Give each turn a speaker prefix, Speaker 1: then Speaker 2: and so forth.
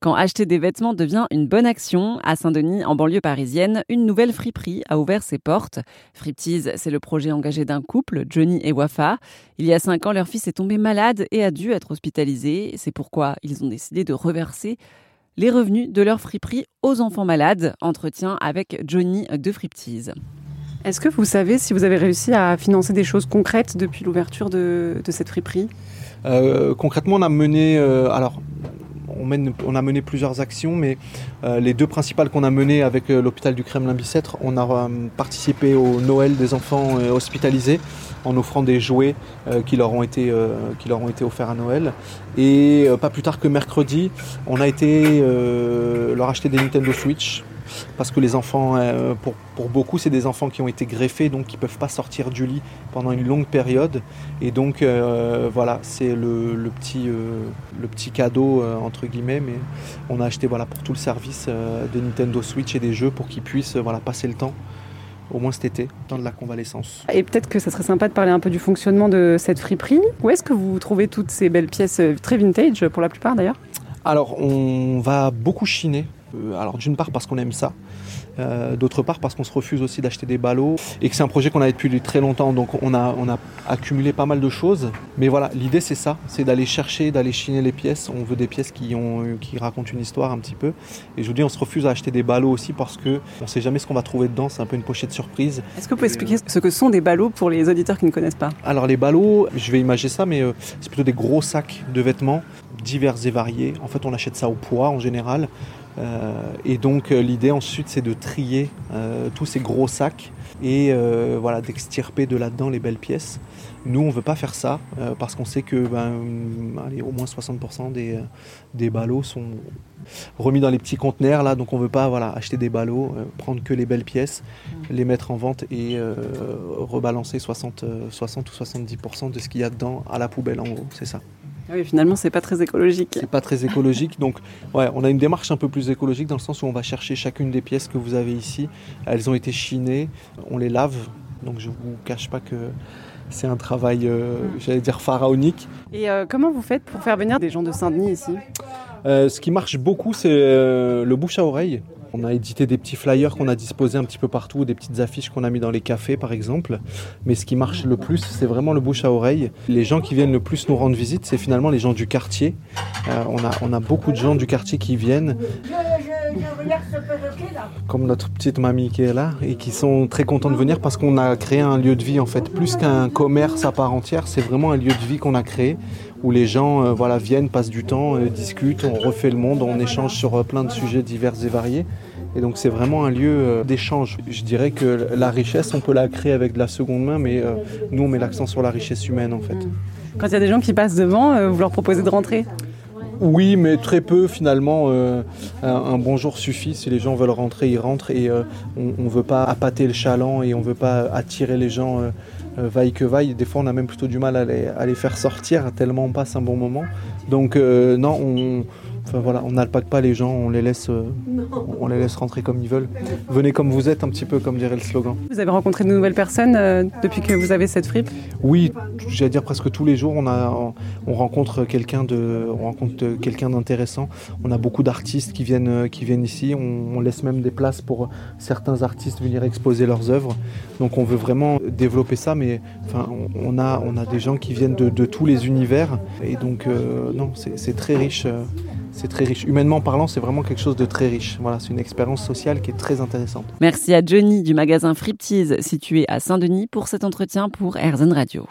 Speaker 1: Quand acheter des vêtements devient une bonne action, à Saint-Denis, en banlieue parisienne, une nouvelle friperie a ouvert ses portes. Friptease, c'est le projet engagé d'un couple, Johnny et Wafa. Il y a cinq ans, leur fils est tombé malade et a dû être hospitalisé. C'est pourquoi ils ont décidé de reverser les revenus de leur friperie aux enfants malades. Entretien avec Johnny de Friptease.
Speaker 2: Est-ce que vous savez si vous avez réussi à financer des choses concrètes depuis l'ouverture de, cette friperie?
Speaker 3: Euh, Concrètement, on a mené, euh, alors on, a mené plusieurs actions, mais euh, les deux principales qu'on a menées avec euh, l'hôpital du Kremlin-Bicêtre, on a euh, participé au Noël des enfants hospitalisés en offrant des jouets qui, leur ont été, qui leur ont été offerts à Noël. Et pas plus tard que mercredi, on a été leur acheter des Nintendo Switch parce que les enfants, euh, pour, beaucoup, c'est des enfants qui ont été greffés, donc qui ne peuvent pas sortir du lit pendant une longue période. Et donc, euh, voilà, c'est le, petit, euh, le petit cadeau, entre guillemets, mais on a acheté voilà, pour tout le service de Nintendo Switch et des jeux pour qu'ils puissent voilà, passer le temps au moins cet été, dans de la convalescence.
Speaker 2: Et peut-être que ça serait sympa de parler un peu du fonctionnement de cette friperie. Où est-ce que vous trouvez toutes ces belles pièces très vintage, pour la plupart d'ailleurs?
Speaker 3: Alors, on va beaucoup chiner alors d'une part parce qu'on aime ça, euh, d'autre part parce qu'on se refuse aussi d'acheter des ballots et que c'est un projet qu'on a depuis très longtemps donc on a, on a accumulé pas mal de choses. Mais voilà l'idée c'est ça c'est d'aller chercher d'aller chiner les pièces. On veut des pièces qui, ont, qui racontent une histoire un petit peu. Et je vous dis on se refuse à acheter des ballots aussi parce que on sait jamais ce qu'on va trouver dedans. C'est un peu une pochette surprise.
Speaker 2: Est-ce que vous pouvez expliquer ce que sont des ballots pour les auditeurs qui ne connaissent pas?
Speaker 3: Alors les ballots je vais imager ça mais euh, c'est plutôt des gros sacs de vêtements divers et variés. En fait on achète ça au poids en général. euh, et donc euh, l'idée ensuite c'est de trier euh, tous ces gros sacs et voilà d'extirper de là-dedans les belles pièces. Nous, on ne veut pas faire ça parce qu'on sait que ben, au moins 60% des, des ballots sont remis dans les petits conteneurs là, donc on ne veut pas voilà, acheter des ballots, prendre que les belles pièces, mmh. les mettre en vente et rebalancer 60, 60 ou 70% de ce qu'il y a dedans à la poubelle en gros, c'est ça.
Speaker 2: Ah oui, finalement, c'est pas très écologique.
Speaker 3: C'est pas très écologique. Donc, ouais, on a une démarche un peu plus écologique dans le sens où on va chercher chacune des pièces que vous avez ici. Elles ont été chinées, on les lave. Donc, je vous cache pas que c'est un travail, euh, j'allais dire, pharaonique.
Speaker 2: Et euh, comment vous faites pour faire venir des gens de Saint-Denis ici?
Speaker 3: Euh, Ce qui marche beaucoup, c'est le bouche à oreille. On a édité des petits flyers qu'on a disposés un petit peu partout, des petites affiches qu'on a mis dans les cafés par exemple. Mais ce qui marche le plus, c'est vraiment le bouche à oreille. Les gens qui viennent le plus nous rendre visite, c'est finalement les gens du quartier. Euh, on, a, on a beaucoup de gens du quartier qui viennent. Comme notre petite mamie qui est là et qui sont très contents de venir parce qu'on a créé un lieu de vie en fait. Plus qu'un commerce à part entière, c'est vraiment un lieu de vie qu'on a créé où les gens euh, voilà, viennent, passent du temps, euh, discutent, on refait le monde, on échange sur euh, plein de sujets divers et variés. Et donc c'est vraiment un lieu d'échange. Je dirais que la richesse, on peut la créer avec de la seconde main, mais nous on met l'accent sur la richesse humaine en fait.
Speaker 2: Quand il y a des gens qui passent devant, vous leur proposez de rentrer?
Speaker 3: Oui, mais très peu finalement. un, bonjour suffit. Si les gens veulent rentrer, ils rentrent. Et on ne veut pas appâter le chaland et on ne veut pas attirer les gens euh, vaille que vaille. Des fois, on a même plutôt du mal à les, faire sortir tellement on passe un bon moment. Donc, euh, non, on, Enfin voilà, on n'alpague pas les gens, on les laisse, euh, on les laisse rentrer comme ils veulent. Venez comme vous êtes, un petit peu comme dirait le slogan.
Speaker 2: Vous avez rencontré de nouvelles personnes euh, depuis que vous avez cette fripe?
Speaker 3: Oui, j'allais dire presque tous les jours, on, a, on rencontre quelqu'un de, on rencontre quelqu'un d'intéressant. On a beaucoup d'artistes qui viennent, euh, qui viennent ici. On, laisse même des places pour certains artistes venir exposer leurs œuvres. Donc on veut vraiment développer ça, mais enfin, on, a, on a des gens qui viennent de, tous les univers et donc non, c'est très riche c'est très riche. Humainement parlant, c'est vraiment quelque chose de très riche. Voilà, c'est une expérience sociale qui est très intéressante.
Speaker 1: Merci à Johnny du magasin Friptease situé à Saint-Denis pour cet entretien pour Airzen Radio.